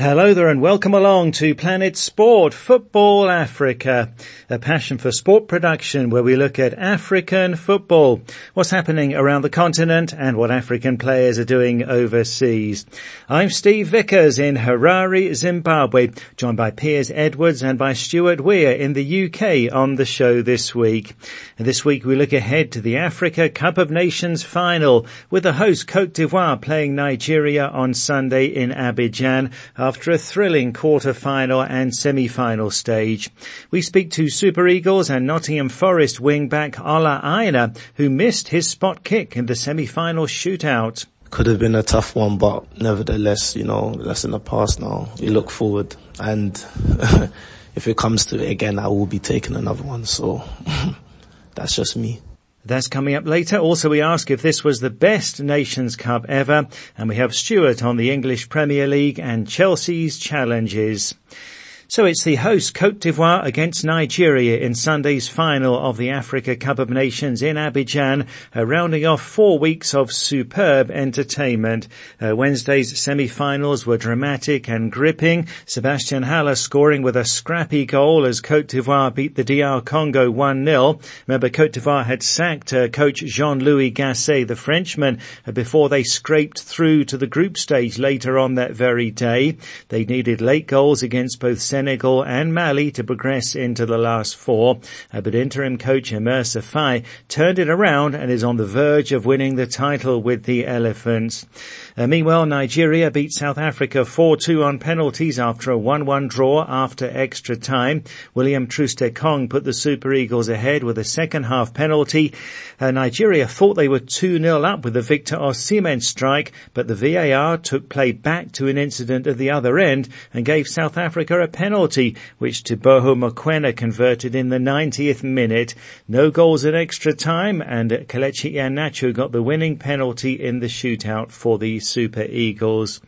Hello there and welcome along to Planet Sport Football Africa, a passion for sport production where we look at African football, what's happening around the continent and what African players are doing overseas. I'm Steve Vickers in Harare, Zimbabwe, joined by Piers Edwards and by Stuart Weir in the UK on the show this week. And this week we look ahead to the Africa Cup of Nations final with the host Cote d'Ivoire playing Nigeria on Sunday in Abidjan after a thrilling quarter-final and semi-final stage. We speak to Super Eagles and Nottingham Forest wing-back Ola Aina, who missed his spot kick in the semi-final shootout. Could have been a tough one, but nevertheless, you know, that's in the past now. You look forward and if it comes to it again, I will be taking another one. So that's just me. That's coming up later. Also, we ask if this was the best Nations Cup ever, and we have Stuart on the English Premier League and Chelsea's challenges. So it's the host Cote d'Ivoire against Nigeria in Sunday's final of the Africa Cup of Nations in Abidjan, uh, rounding off four weeks of superb entertainment. Uh, Wednesday's semi-finals were dramatic and gripping. Sebastian Haller scoring with a scrappy goal as Cote d'Ivoire beat the DR Congo 1-0. Remember Cote d'Ivoire had sacked uh, coach Jean-Louis Gasset, the Frenchman, uh, before they scraped through to the group stage later on that very day. They needed late goals against both Senegal and Mali to progress into the last four, but interim coach Emerse Faé turned it around and is on the verge of winning the title with the Elephants. Uh, meanwhile, Nigeria beat South Africa 4-2 on penalties after a 1-1 draw after extra time. William Troost-Ekong put the Super Eagles ahead with a second half penalty. Uh, Nigeria thought they were 2-0 up with the Victor Osimhen strike, but the VAR took play back to an incident at the other end and gave South Africa a penalty which Teboho Mokoena converted in the 90th minute. No goals in extra time, and Kelechi Iheanacho got the winning penalty in the shootout for the Super Eagles.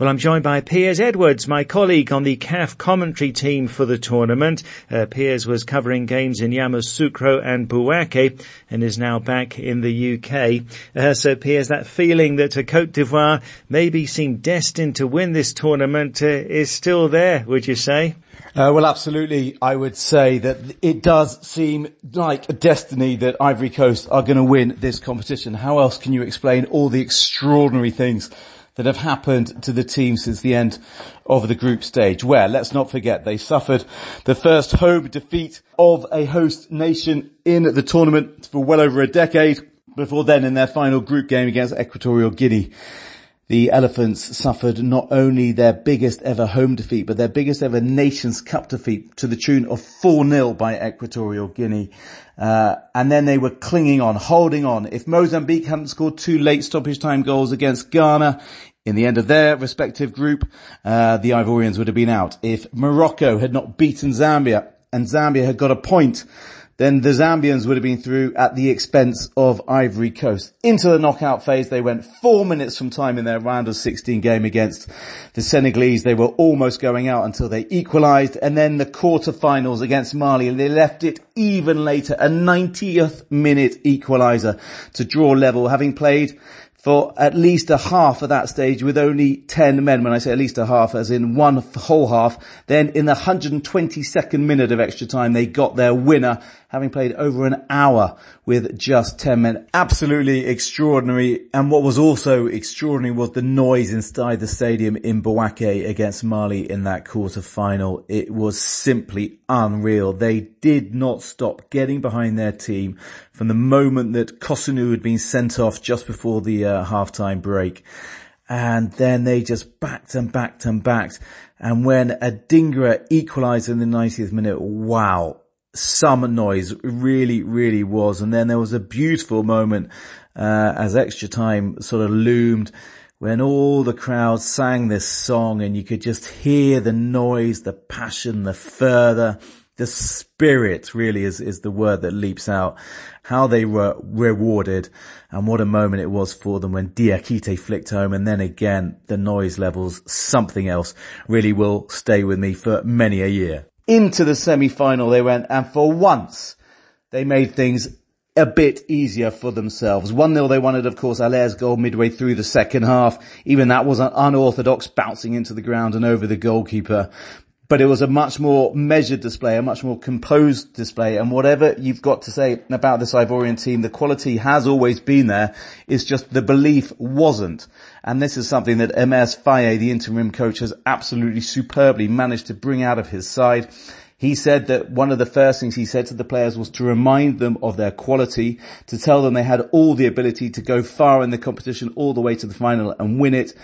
Well, I'm joined by Piers Edwards, my colleague on the CAF commentary team for the tournament. Uh, Piers was covering games in Yamoussoukro and Bouaké and is now back in the UK. Uh, so Piers, that feeling that Cote d'Ivoire maybe seemed destined to win this tournament uh, is still there, would you say? Uh, well, absolutely. I would say that it does seem like a destiny that Ivory Coast are going to win this competition. How else can you explain all the extraordinary things that have happened to the team since the end of the group stage where, let's not forget, they suffered the first home defeat of a host nation in the tournament for well over a decade before then in their final group game against Equatorial Guinea the Elephants suffered not only their biggest ever home defeat, but their biggest ever Nations Cup defeat to the tune of 4-0 by Equatorial Guinea. Uh, and then they were clinging on, holding on. If Mozambique hadn't scored two late stoppage time goals against Ghana in the end of their respective group, uh, the Ivorians would have been out. If Morocco had not beaten Zambia and Zambia had got a point, then the Zambians would have been through at the expense of Ivory Coast. Into the knockout phase, they went four minutes from time in their round of 16 game against the Senegalese. They were almost going out until they equalised and then the quarter-finals against Mali and they left it even later, a 90th minute equaliser to draw level, having played for at least a half of that stage with only 10 men. When I say at least a half, as in one whole half, then in the 122nd minute of extra time, they got their winner, having played over an hour with just 10 men. Absolutely extraordinary. And what was also extraordinary was the noise inside the stadium in Bouaké against Mali in that quarter final. It was simply unreal. They did not stop getting behind their team from the moment that Kossounou had been sent off just before the uh, halftime break. And then they just backed and backed and backed. And when Adingra equalised in the 90th minute, wow, some noise really, really was. And then there was a beautiful moment, uh, as extra time sort of loomed when all the crowd sang this song and you could just hear the noise, the passion, the further, the spirit really is, is the word that leaps out. How they were rewarded and what a moment it was for them when Diakite flicked home and then again the noise levels, something else really will stay with me for many a year. Into the semi-final they went and for once they made things a bit easier for themselves. 1-0 they wanted, of course, Haller's goal midway through the second half. Even that was an unorthodox bouncing into the ground and over the goalkeeper but it was a much more measured display, a much more composed display. And whatever you've got to say about this Ivorian team, the quality has always been there. It's just the belief wasn't. And this is something that Emerse Faé, the interim coach, has absolutely superbly managed to bring out of his side. He said that one of the first things he said to the players was to remind them of their quality, to tell them they had all the ability to go far in the competition all the way to the final and win it.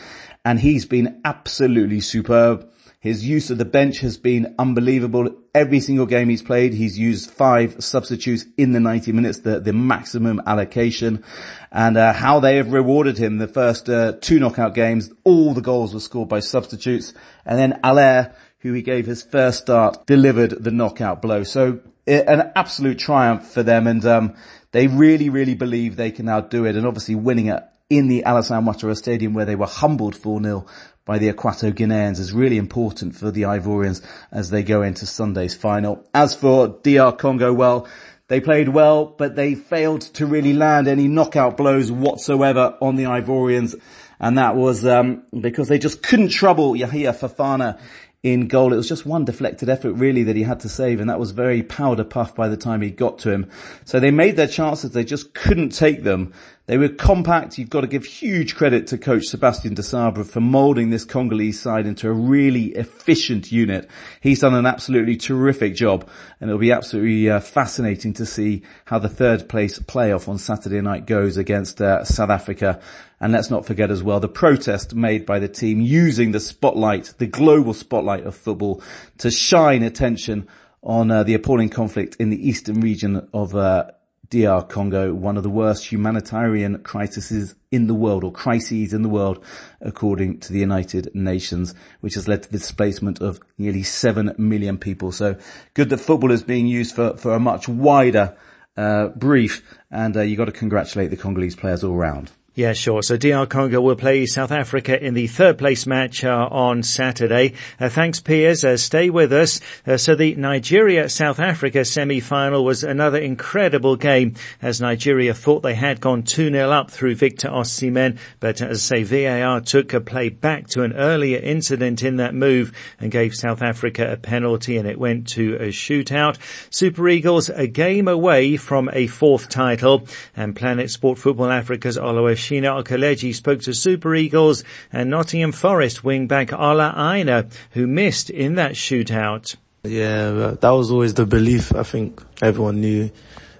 And he's been absolutely superb. His use of the bench has been unbelievable. Every single game he's played, he's used five substitutes in the 90 minutes, the, the maximum allocation. And uh, how they have rewarded him the first uh, two knockout games, all the goals were scored by substitutes. And then Haller, who he gave his first start, delivered the knockout blow. So an absolute triumph for them and um, they really, really believe they can now do it. And obviously winning it in the Alassane Ouattara Stadium where they were humbled 4-0 by the Equato Guineans is really important for the Ivorians as they go into Sunday's final. As for DR Congo, well, they played well, but they failed to really land any knockout blows whatsoever on the Ivorians. And that was, um, because they just couldn't trouble Yahia Fofana in goal. It was just one deflected effort really that he had to save and that was very powder puff by the time he got to him. So they made their chances, they just couldn't take them. They were compact. You've got to give huge credit to coach Sebastian Desabre for moulding this Congolese side into a really efficient unit. He's done an absolutely terrific job and it'll be absolutely uh, fascinating to see how the third place playoff on Saturday night goes against uh, South Africa. And let's not forget as well the protest made by the team using the spotlight, the global spotlight of football to shine attention on uh, the appalling conflict in the eastern region of uh, DR Congo, one of the worst humanitarian crises in the world or crises in the world, according to the United Nations, which has led to the displacement of nearly seven million people. So good that football is being used for, for a much wider uh, brief and uh, you've got to congratulate the Congolese players all round. Yeah, sure. So DR Congo will play South Africa in the third place match uh, on Saturday. Uh, thanks, Piers. Uh, stay with us. Uh, so the Nigeria-South Africa semi-final was another incredible game as Nigeria thought they had gone 2-0 up through Victor Osimhen, but as I say, VAR took a play back to an earlier incident in that move and gave South Africa a penalty and it went to a shootout. Super Eagles a game away from a fourth title and Planet Sport Football Africa's Oluwaseun Sheena Okeleji spoke to Super Eagles and Nottingham Forest wing-back Ola Aina, who missed in that shootout. Yeah, that was always the belief. I think everyone knew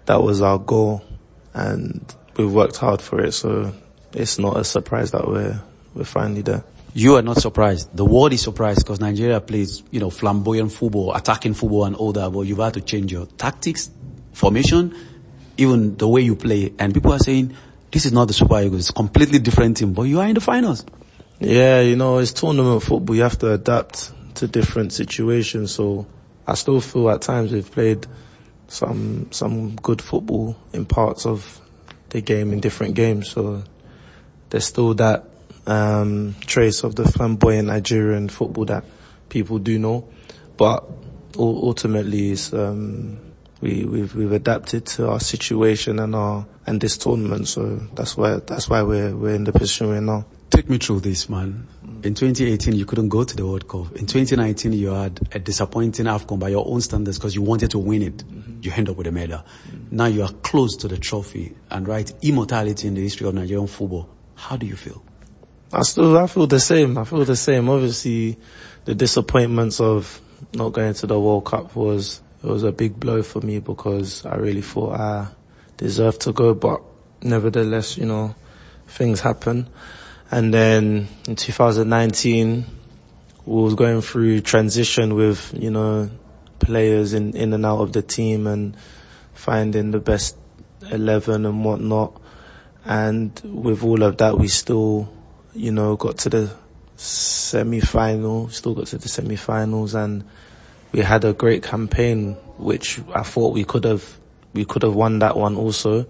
that was our goal and we've worked hard for it. So it's not a surprise that we're, we're finally there. You are not surprised. The world is surprised because Nigeria plays, you know, flamboyant football, attacking football and all that, but you've had to change your tactics, formation, even the way you play. And people are saying, this is not the Super Eagles. It's a completely different team, but you are in the finals. Yeah, you know, it's tournament football. You have to adapt to different situations. So I still feel at times we've played some, some good football in parts of the game in different games. So there's still that, um, trace of the flamboyant Nigerian football that people do know. But ultimately it's, um, we, we've, we've adapted to our situation and our, and this tournament. So that's why, that's why we're, we're in the position we're in now. Take me through this, man. In 2018, you couldn't go to the World Cup. In 2019, you had a disappointing AFCON by your own standards because you wanted to win it. Mm-hmm. You end up with a medal. Mm-hmm. Now you are close to the trophy and right immortality in the history of Nigerian football. How do you feel? I still, I feel the same. I feel the same. Obviously, the disappointments of not going to the World Cup was it was a big blow for me because I really thought I deserved to go, but nevertheless, you know, things happen. And then in 2019, we was going through transition with, you know, players in, in and out of the team and finding the best 11 and whatnot. And with all of that, we still, you know, got to the semi-final, still got to the semi-finals and we had a great campaign, which I thought we could have, we could have won that one also,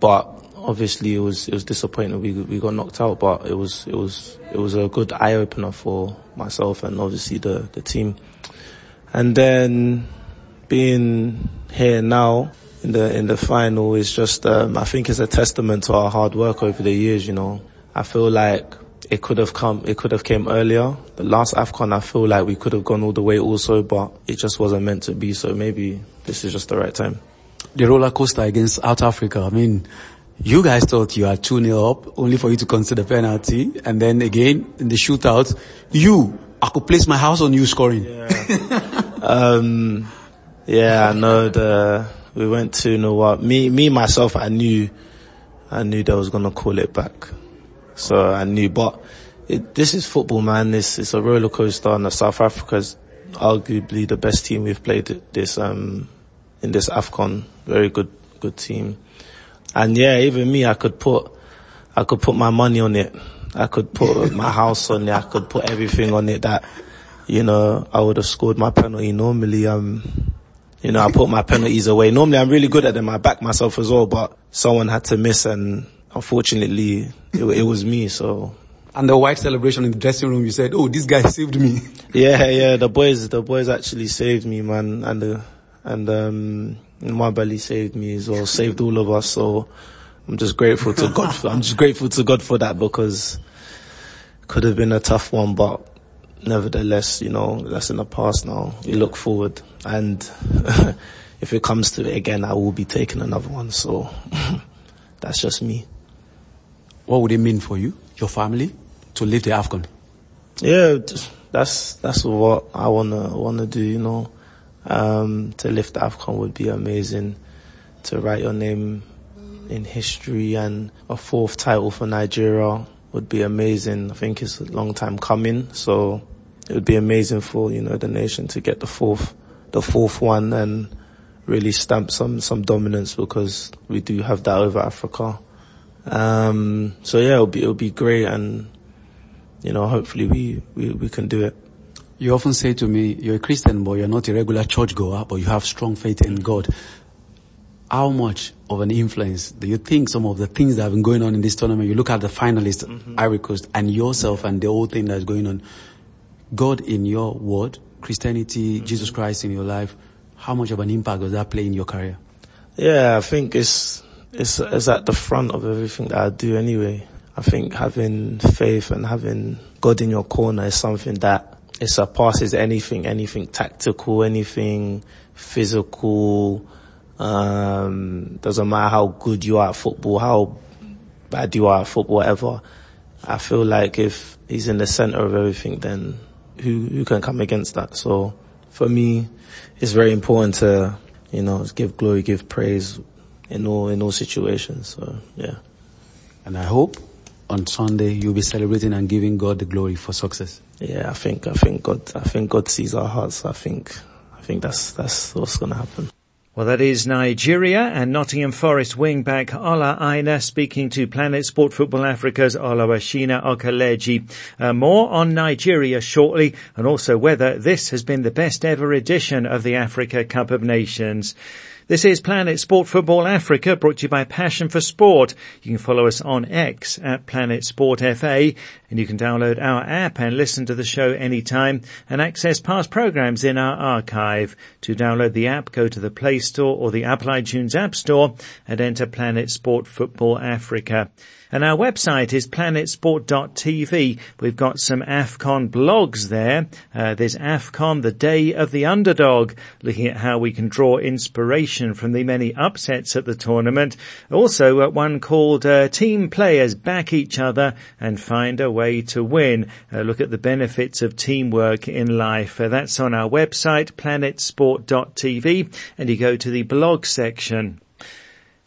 but obviously it was, it was disappointing. We, we got knocked out, but it was, it was, it was a good eye opener for myself and obviously the, the team. And then being here now, in the in the final is just um, I think it's a testament to our hard work over the years. You know, I feel like it could have come it could have came earlier. The last Afcon, I feel like we could have gone all the way also, but it just wasn't meant to be. So maybe this is just the right time. The roller coaster against South Africa. I mean, you guys thought you are 2 0 up, only for you to consider penalty. And then again, in the shootout, you, I could place my house on you scoring. Yeah, um, yeah I know the, we went to, you know what, me, me myself, I knew, I knew they was gonna call it back. So I knew, but it, this is football, man. This it's a roller coaster, and South Africa's arguably the best team we've played this um in this Afcon. Very good, good team. And yeah, even me, I could put, I could put my money on it. I could put my house on it. I could put everything on it that, you know, I would have scored my penalty. Normally, um, you know, I put my penalties away. Normally I'm really good at them. I back myself as well, but someone had to miss and unfortunately it, it was me. So and the white celebration in the dressing room, you said, "Oh, this guy saved me." Yeah, yeah. The boys, the boys actually saved me, man, and the, and um, Nwabali saved me as well, saved all of us. So I'm just grateful to God. For, I'm just grateful to God for that because it could have been a tough one, but nevertheless, you know, that's in the past now. We look forward and if it comes to it again, I will be taking another one. So that's just me. What would it mean for you, your family, to live the Afcon? Yeah, that's, that's what I wanna, wanna do, you know. Um, to lift the AFCON would be amazing. To write your name in history and a fourth title for Nigeria would be amazing. I think it's a long time coming, so it would be amazing for, you know, the nation to get the fourth, the fourth one and really stamp some, some dominance because we do have that over Africa. Um, so yeah, it'll be, it'll be great and, you know, hopefully we, we, we can do it. You often say to me, you're a Christian boy, you're not a regular churchgoer, but you have strong faith in God. How much of an influence do you think some of the things that have been going on in this tournament, you look at the finalists, mm-hmm. Ivory Coast, and yourself and the whole thing that's going on, God in your word, Christianity, mm-hmm. Jesus Christ in your life, how much of an impact does that play in your career? Yeah, I think it's, it's, it's at the front of everything that I do anyway. I think having faith and having God in your corner is something that it surpasses anything, anything tactical, anything physical. Um, doesn't matter how good you are at football, how bad you are at football, whatever. I feel like if he's in the center of everything, then who who can come against that? So for me, it's very important to you know give glory, give praise in all in all situations. So yeah. And I hope on Sunday you'll be celebrating and giving God the glory for success. Yeah, I think I think God I think God sees our hearts. I think I think that's that's what's going to happen. Well, that is Nigeria and Nottingham Forest wing-back Ola Aina speaking to Planet Sport Football Africa's Oluwashina Okeleji. Uh, more on Nigeria shortly and also whether this has been the best ever edition of the Africa Cup of Nations. This is Planet Sport Football Africa brought to you by Passion for Sport. You can follow us on X at Planet Sport FA and you can download our app and listen to the show anytime and access past programs in our archive. To download the app, go to the Play Store or the Apple iTunes App Store and enter Planet Sport Football Africa. And our website is planetsport.tv. We've got some AFCON blogs there. Uh, there's AFCON, the day of the underdog, looking at how we can draw inspiration from the many upsets at the tournament. Also, uh, one called uh, Team Players Back Each Other and Find a Way to Win. Uh, look at the benefits of teamwork in life. Uh, that's on our website, planetsport.tv, and you go to the blog section.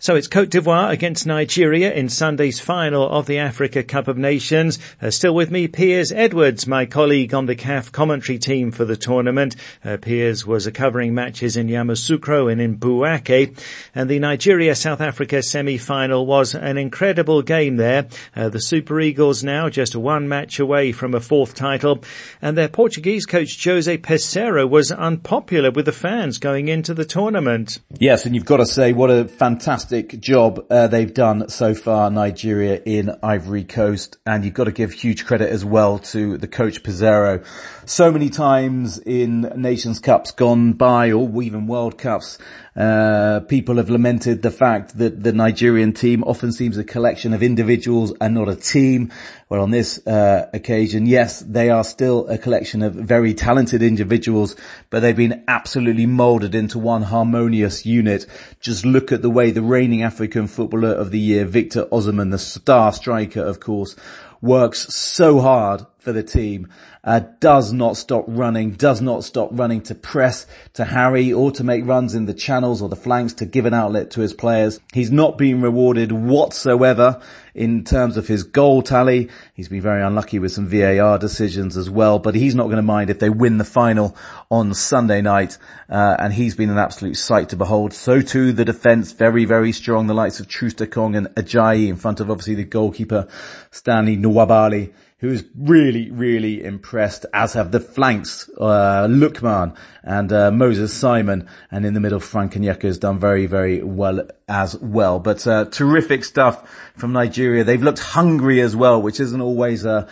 So it's Cote d'Ivoire against Nigeria in Sunday's final of the Africa Cup of Nations. Uh, still with me, Piers Edwards, my colleague on the CAF commentary team for the tournament. Uh, Piers was covering matches in Yamoussoukro and in Bouaké. And the Nigeria-South Africa semi-final was an incredible game there. Uh, the Super Eagles now just one match away from a fourth title. And their Portuguese coach Jose Peseiro was unpopular with the fans going into the tournament. Yes, and you've got to say what a fantastic fantastic job uh, they've done so far, Nigeria in Ivory Coast, and you've got to give huge credit as well to the coach Peseiro. So many times in Nations Cups gone by, or even World Cups, Uh, people have lamented the fact that the Nigerian team often seems a collection of individuals and not a team. Well, on this uh, occasion, yes, they are still a collection of very talented individuals, but they've been absolutely molded into one harmonious unit. Just look at the way the reigning African footballer of the year, Victor Osimhen, the star striker, of course, works so hard for the team, uh, does not stop running, does not stop running to press, to harry, or to make runs in the channels or the flanks to give an outlet to his players. He's not been rewarded whatsoever in terms of his goal tally. He's been very unlucky with some VAR decisions as well, but he's not going to mind if they win the final on Sunday night. Uh, and he's been an absolute sight to behold. So too the defence, very, very strong. The likes of Troost-Ekong and Ajayi in front of obviously the goalkeeper Stanley Nwabali who's really, really impressed, as have the flanks, uh, Lookman and uh, Moses Simon, and in the middle, Frank Onyeka has done very, very well as well. But uh, terrific stuff from Nigeria. They've looked hungry as well, which isn't always a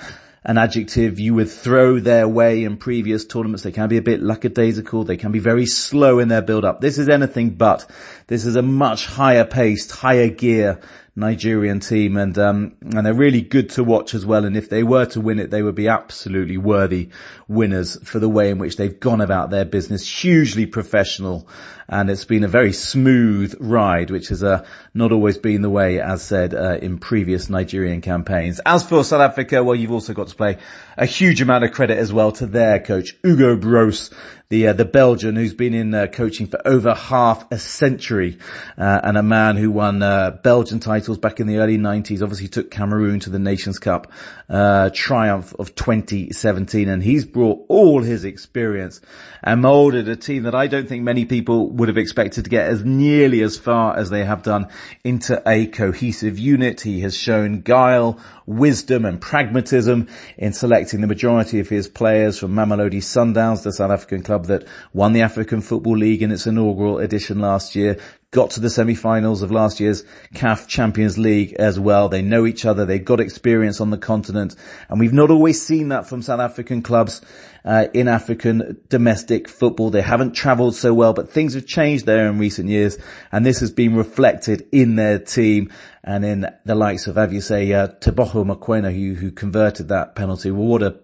an adjective you would throw their way in previous tournaments. They can be a bit lackadaisical. They can be very slow in their build up. This is anything but. This is a much higher paced, higher gear Nigerian team and um, and they're really good to watch as well and if they were to win it they would be absolutely worthy winners for the way in which they've gone about their business. Hugely professional and it's been a very smooth ride which has uh, not always been the way as said uh, in previous Nigerian campaigns. As for South Africa well you've also got to play a huge amount of credit as well to their coach Ugo Broos the uh, the Belgian who's been in uh, coaching for over half a century, uh, and a man who won uh, Belgian titles back in the early 90s. Obviously, took Cameroon to the Nations Cup uh, triumph of 2017, and he's brought all his experience and molded a team that I don't think many people would have expected to get as nearly as far as they have done into a cohesive unit. He has shown guile, wisdom and pragmatism in selecting the majority of his players from Mamelodi Sundowns, the South African club that won the African Football League in its inaugural edition last year, got to the semi-finals of last year's CAF Champions League as well. They know each other. They've got experience on the continent and we've not always seen that from South African clubs uh, in African domestic football. They haven't travelled so well, but things have changed there in recent years, and this has been reflected in their team and in the likes of, have you say, uh, Teboho Mokoena, who, who converted that penalty. Well, what a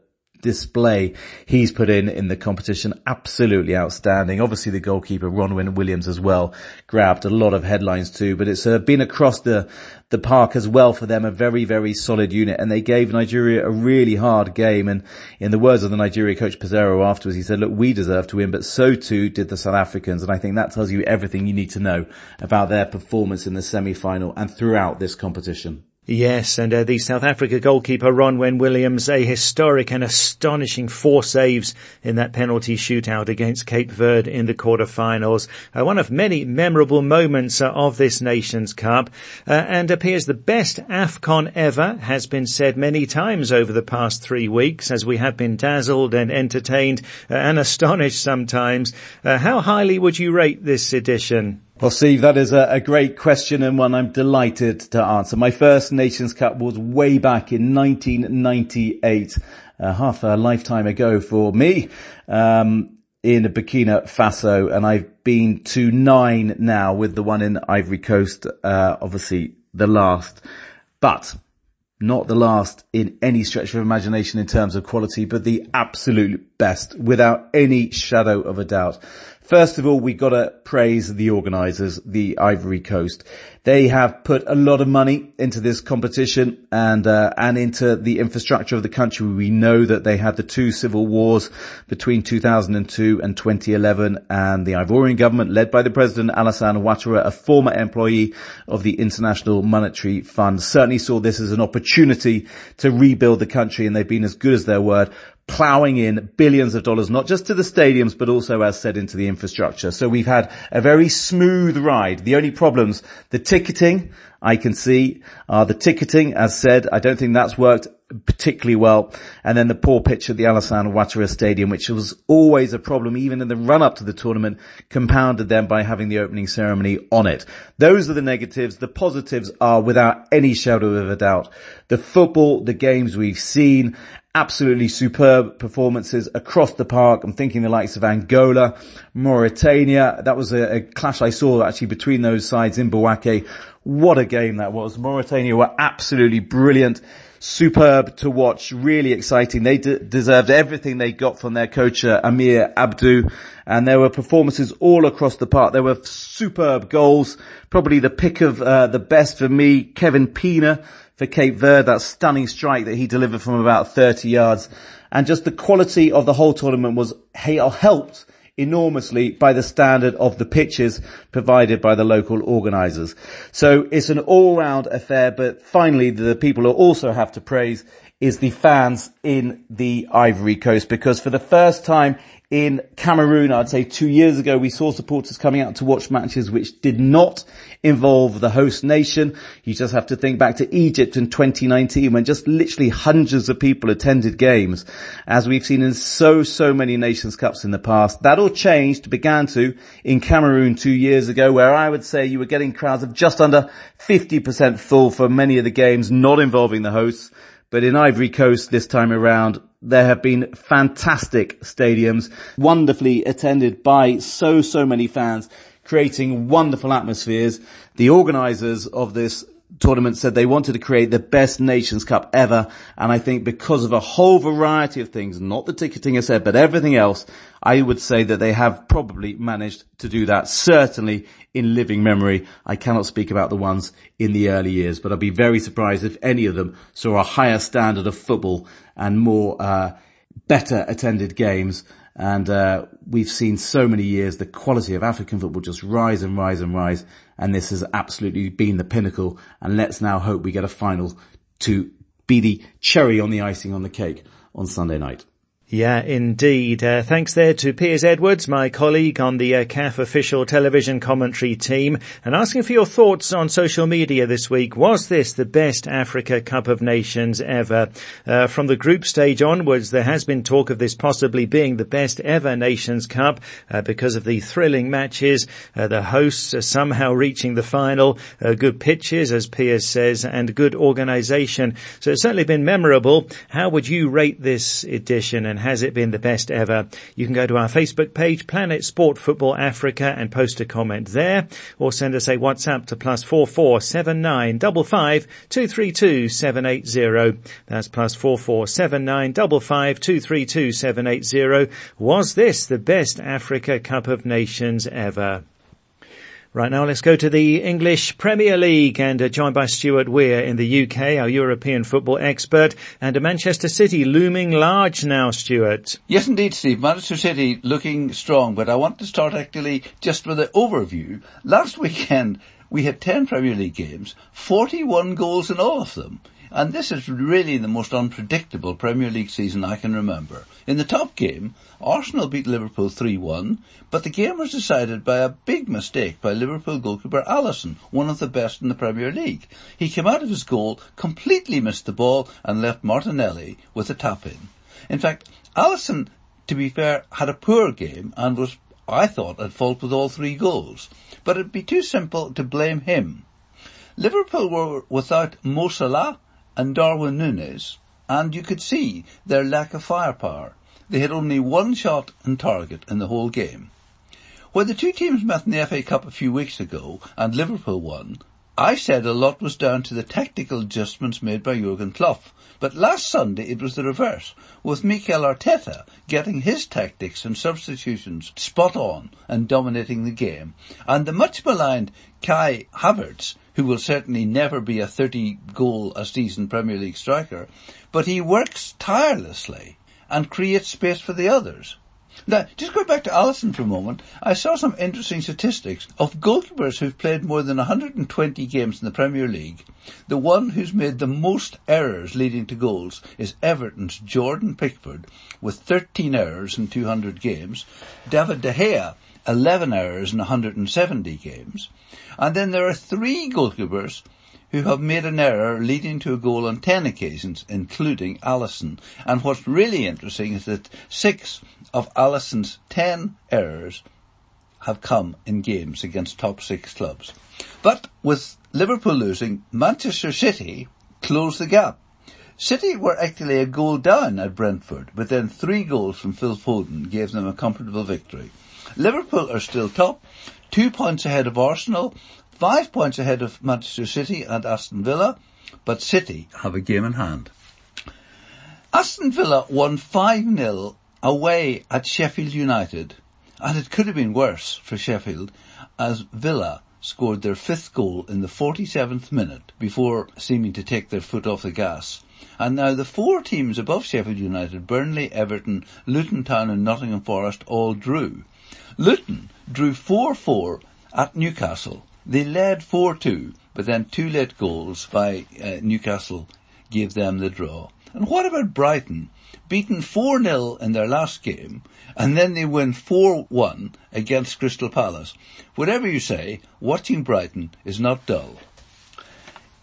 display he's put in in the competition. Absolutely outstanding. Obviously the goalkeeper Ronwen Williams as well grabbed a lot of headlines too, but it's uh, been across the, the park as well for them, a very, very solid unit and they gave Nigeria a really hard game and in the words of the Nigeria coach Peseiro afterwards, he said, look, we deserve to win, but so too did the South Africans and I think that tells you everything you need to know about their performance in the semi-final and throughout this competition. Yes, and uh, the South Africa goalkeeper Ronwen Williams, a historic and astonishing four saves in that penalty shootout against Cape Verde in the quarterfinals. Uh, one of many memorable moments uh, of this Nations Cup, uh, and appears the best AFCON ever, has been said many times over the past three weeks, as we have been dazzled and entertained uh, and astonished sometimes. Uh, how highly would you rate this edition? Well, Steve, that is a, a, great question and one I'm delighted to answer. My first Nations Cup was way back in 1998, uh, half a lifetime ago for me, um, in Burkina Faso, and I've been to nine now with the one in Ivory Coast, uh, obviously the last, but not the last in any stretch of imagination in terms of quality, but the absolute best without any shadow of a doubt. First of all, we gotta praise the organisers, the Ivory Coast. They have put a lot of money into this competition and, uh, and into the infrastructure of the country. We know that they had the two civil wars between 2002 and 2011 and the Ivorian government led by the president Alassane Ouattara, a former employee of the International Monetary Fund, certainly saw this as an opportunity to rebuild the country and they've been as good as their word plowing in billions of dollars, not just to the stadiums, but also, as said, into the infrastructure. So we've had a very smooth ride. The only problems, the ticketing, I can see, are the ticketing, as said, I don't think that's worked particularly well. And then the poor pitch at the Alassane Ouattara Stadium, which was always a problem even in the run up to the tournament, compounded then by having the opening ceremony on it. Those are the negatives. The positives are without any shadow of a doubt. The football, the games we've seen, absolutely superb performances across the park. I'm thinking the likes of Angola, Mauritania. That was a, a clash I saw actually between those sides in Bouaké. What a game that was. Mauritania were absolutely brilliant superb to watch, really exciting. They de- deserved everything they got from their coach uh, Amir Abdou, and there were performances all across the park. There were superb goals. Probably the pick of uh, the best for me, Kevin Pina for Cape Verde, that stunning strike that he delivered from about 30 yards. And just the quality of the whole tournament was uh, helped enormously by the standard of the pitches provided by the local organisers. So it's an all-round affair, but finally the people who also have to praise is the fans in the Ivory Coast because for the first time in Cameroon, I'd say two years ago, we saw supporters coming out to watch matches which did not involve the host nation. You just have to think back to Egypt in 2019 when just literally hundreds of people attended games, as we've seen in so, so many Nations Cups in the past. That all changed, began to, in Cameroon two years ago, where I would say you were getting crowds of just under 50% full for many of the games not involving the hosts. But in Ivory Coast this time around, there have been fantastic stadiums, wonderfully attended by so, so many fans, creating wonderful atmospheres. The organisers of this tournament said they wanted to create the best Nations Cup ever. And I think because of a whole variety of things, not the ticketing I said, but everything else, I would say that they have probably managed to do that. Certainly in living memory. I cannot speak about the ones in the early years, but I'd be very surprised if any of them saw a higher standard of football and more, uh, better attended games. And, uh, we've seen so many years the quality of African football just rise and rise and rise. And this has absolutely been the pinnacle. And let's now hope we get a final to be the cherry on the icing on the cake on Sunday night. Yeah, indeed. Uh, thanks there to Piers Edwards, my colleague on the uh, CAF official television commentary team, and asking for your thoughts on social media this week. Was this the best Africa Cup of Nations ever? Uh, from the group stage onwards, there has been talk of this possibly being the best ever Nations Cup uh, because of the thrilling matches, uh, the hosts somehow reaching the final, uh, good pitches, as Piers says, and good organisation. So it's certainly been memorable. How would you rate this edition? And has it been the best ever? You can go to our Facebook page, Planet Sport Football Africa and post a comment there or send us a WhatsApp to plus four four seven nine double five two three two seven eight zero. That's plus four four seven nine double five two three two seven eight zero. Was this the best Africa Cup of Nations ever? Right now, let's go to the English Premier League and uh, joined by Stuart Weir in the UK, our European football expert, and Manchester City looming large now, Stuart. Yes, indeed, Steve. Manchester City looking strong, but I want to start actually just with an overview. Last weekend, we had 10 Premier League games, 41 goals in all of them. And this is really the most unpredictable Premier League season I can remember. In the top game, Arsenal beat Liverpool 3-1, but the game was decided by a big mistake by Liverpool goalkeeper Alisson, one of the best in the Premier League. He came out of his goal, completely missed the ball, and left Martinelli with a tap-in. In fact, Alisson, to be fair, had a poor game and was, I thought, at fault with all three goals. But it'd be too simple to blame him. Liverpool were without Mo and Darwin Nunez, and you could see their lack of firepower. They had only one shot on target in the whole game. When the two teams met in the FA Cup a few weeks ago and Liverpool won, I said a lot was down to the tactical adjustments made by Jurgen Klopp. But last Sunday it was the reverse, with Mikel Arteta getting his tactics and substitutions spot on and dominating the game, and the much maligned Kai Havertz who will certainly never be a 30 goal a season Premier League striker, but he works tirelessly and creates space for the others. Now, just going back to Alisson for a moment, I saw some interesting statistics of goalkeepers who've played more than 120 games in the Premier League. The one who's made the most errors leading to goals is Everton's Jordan Pickford with 13 errors in 200 games. David De Gea 11 errors in 170 games. And then there are three goalkeepers who have made an error leading to a goal on 10 occasions, including Alisson. And what's really interesting is that six of Alisson's 10 errors have come in games against top six clubs. But with Liverpool losing, Manchester City closed the gap. City were actually a goal down at Brentford, but then three goals from Phil Foden gave them a comfortable victory. Liverpool are still top, two points ahead of Arsenal, five points ahead of Manchester City and Aston Villa, but City have a game in hand. Aston Villa won 5-0 away at Sheffield United, and it could have been worse for Sheffield as Villa scored their fifth goal in the 47th minute before seeming to take their foot off the gas. And now the four teams above Sheffield United, Burnley, Everton, Luton Town and Nottingham Forest all drew. Luton drew 4-4 at Newcastle. They led 4-2, but then two late goals by uh, Newcastle gave them the draw. And what about Brighton? Beaten 4-0 in their last game, and then they win 4-1 against Crystal Palace. Whatever you say, watching Brighton is not dull.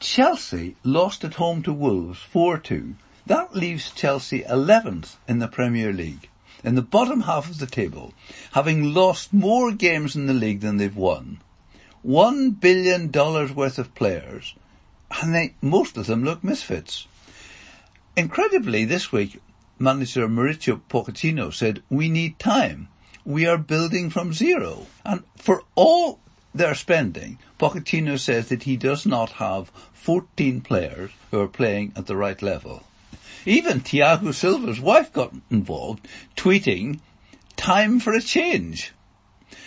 Chelsea lost at home to Wolves 4-2. That leaves Chelsea 11th in the Premier League, in the bottom half of the table, having lost more games in the league than they've won. One billion dollars worth of players, and they, most of them look misfits. Incredibly, this week, manager Mauricio Pochettino said, we need time. We are building from zero. And for all their spending, Pochettino says that he does not have 14 players who are playing at the right level. Even Thiago Silva's wife got involved, tweeting, time for a change.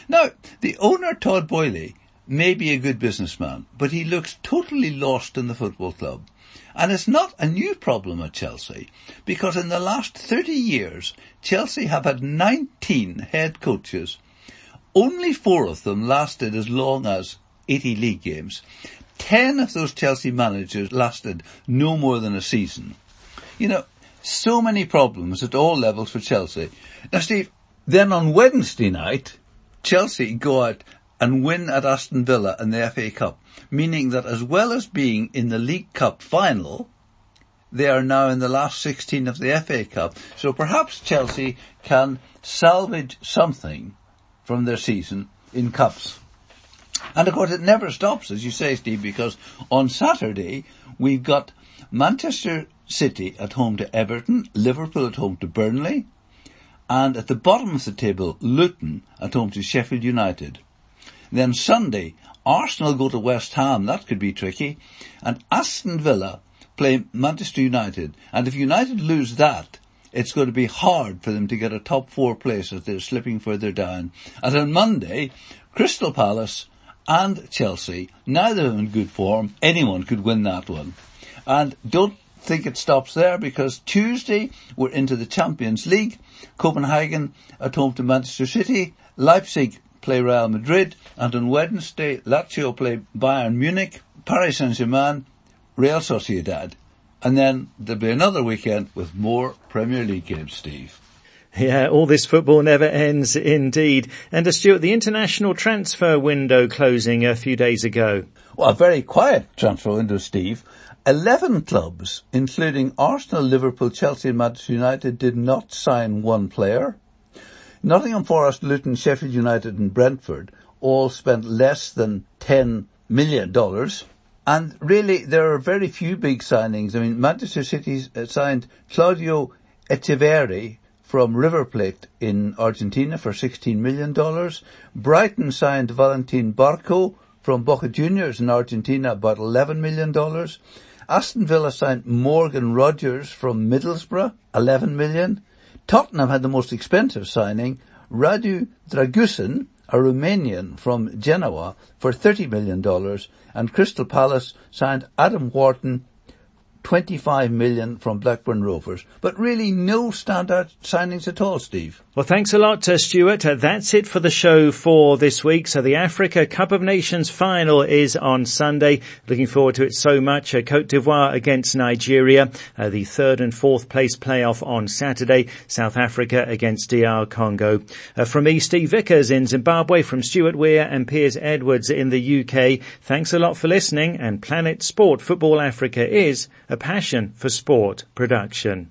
Now, the owner, Todd Boehly, may be a good businessman, but he looks totally lost in the football club. And it's not a new problem at Chelsea, because in the last 30 years, Chelsea have had 19 head coaches. Only four of them lasted as long as 80 league games. Ten of those Chelsea managers lasted no more than a season. You know, so many problems at all levels for Chelsea. Now Steve, then on Wednesday night, Chelsea go out and win at Aston Villa in the FA Cup, meaning that as well as being in the League Cup final, they are now in the last 16 of the FA Cup. So perhaps Chelsea can salvage something from their season in cups. And of course it never stops, as you say, Steve, because on Saturday we've got Manchester City at home to Everton, Liverpool at home to Burnley, and at the bottom of the table, Luton at home to Sheffield United. Then Sunday, Arsenal go to West Ham, that could be tricky, and Aston Villa play Manchester United, and if United lose that, it's going to be hard for them to get a top four place as they're slipping further down. And on Monday, Crystal Palace and Chelsea, neither of them in good form, anyone could win that one. And don't think it stops there because Tuesday we're into the Champions League. Copenhagen at home to Manchester City. Leipzig play Real Madrid, and on Wednesday, Lazio play Bayern Munich, Paris Saint-Germain, Real Sociedad. And then there'll be another weekend with more Premier League games, Steve. Yeah, all this football never ends indeed. And uh, Stuart, the international transfer window closing a few days ago. Well, a very quiet transfer window, Steve. Eleven clubs, including Arsenal, Liverpool, Chelsea and Manchester United, did not sign one player. Nottingham Forest, Luton, Sheffield United and Brentford all spent less than $10 million. And really, there are very few big signings. I mean, Manchester City uh, signed Claudio Echeverri from River Plate in Argentina for $16 million. Brighton signed Valentin Barco from Boca Juniors in Argentina about $11 million. Aston Villa signed Morgan Rogers from Middlesbrough, 11 million. Tottenham had the most expensive signing, Radu Dragusin, a Romanian from Genoa, for $30 million, and Crystal Palace signed Adam Wharton 25 million from Blackburn Rovers, but really no standout signings at all, Steve. Well, thanks a lot, uh, Stuart. Uh, that's it for the show for this week. So the Africa Cup of Nations final is on Sunday. Looking forward to it so much. Uh, Cote d'Ivoire against Nigeria. Uh, the third and fourth place playoff on Saturday. South Africa against DR Congo. Uh, from me, Steve Vickers in Zimbabwe, from Stuart Weir and Piers Edwards in the UK. Thanks a lot for listening and Planet Sport Football Africa is a passion for sport production.